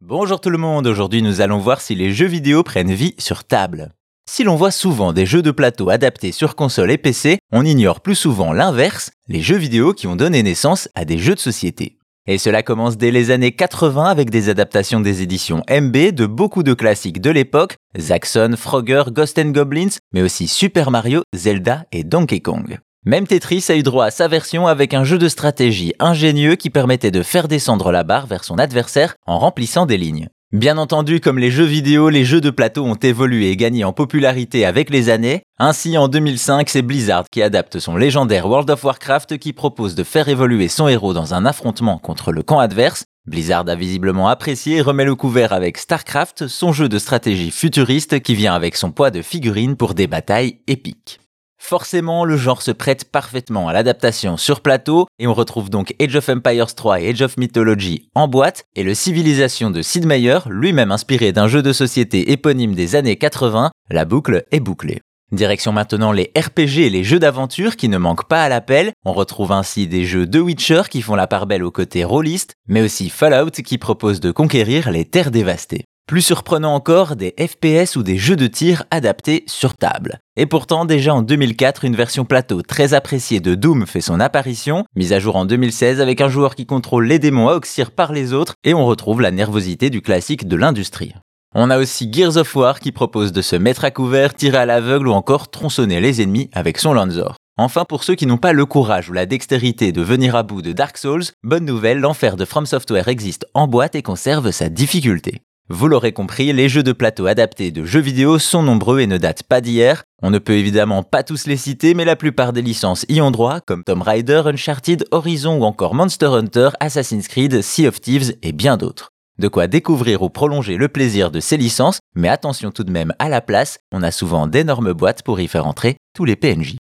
Bonjour tout le monde, aujourd'hui nous allons voir si les jeux vidéo prennent vie sur table. Si l'on voit souvent des jeux de plateau adaptés sur console et PC, on ignore plus souvent l'inverse, les jeux vidéo qui ont donné naissance à des jeux de société. Et cela commence dès les années 80 avec des adaptations des éditions MB de beaucoup de classiques de l'époque, Zaxxon, Frogger, Ghost Goblins, mais aussi Super Mario, Zelda et Donkey Kong. Même Tetris a eu droit à sa version avec un jeu de stratégie ingénieux qui permettait de faire descendre la barre vers son adversaire en remplissant des lignes. Bien entendu, comme les jeux vidéo, les jeux de plateau ont évolué et gagné en popularité avec les années. Ainsi, en 2005, c'est Blizzard qui adapte son légendaire World of Warcraft qui propose de faire évoluer son héros dans un affrontement contre le camp adverse. Blizzard a visiblement apprécié et remet le couvert avec StarCraft, son jeu de stratégie futuriste qui vient avec son poids de figurines pour des batailles épiques. Forcément, le genre se prête parfaitement à l'adaptation sur plateau, et on retrouve donc Age of Empires 3 et Age of Mythology en boîte, et le Civilisation de Sid Meier, lui-même inspiré d'un jeu de société éponyme des années 80, la boucle est bouclée. Direction maintenant les RPG et les jeux d'aventure qui ne manquent pas à l'appel. On retrouve ainsi des jeux de Witcher qui font la part belle au côté rôliste, mais aussi Fallout qui propose de conquérir les terres dévastées. Plus surprenant encore, des FPS ou des jeux de tir adaptés sur table. Et pourtant, déjà en 2004, une version plateau très appréciée de Doom fait son apparition, mise à jour en 2016 avec un joueur qui contrôle les démons à oxyre par les autres, et on retrouve la nervosité du classique de l'industrie. On a aussi Gears of War qui propose de se mettre à couvert, tirer à l'aveugle ou encore tronçonner les ennemis avec son Lanzor. Enfin, pour ceux qui n'ont pas le courage ou la dextérité de venir à bout de Dark Souls, bonne nouvelle, l'enfer de From Software existe en boîte et conserve sa difficulté. Vous l'aurez compris, les jeux de plateau adaptés de jeux vidéo sont nombreux et ne datent pas d'hier. On ne peut évidemment pas tous les citer, mais la plupart des licences y ont droit, comme Tomb Raider, Uncharted, Horizon ou encore Monster Hunter, Assassin's Creed, Sea of Thieves et bien d'autres. De quoi découvrir ou prolonger le plaisir de ces licences, mais attention tout de même à la place, on a souvent d'énormes boîtes pour y faire entrer tous les PNJ.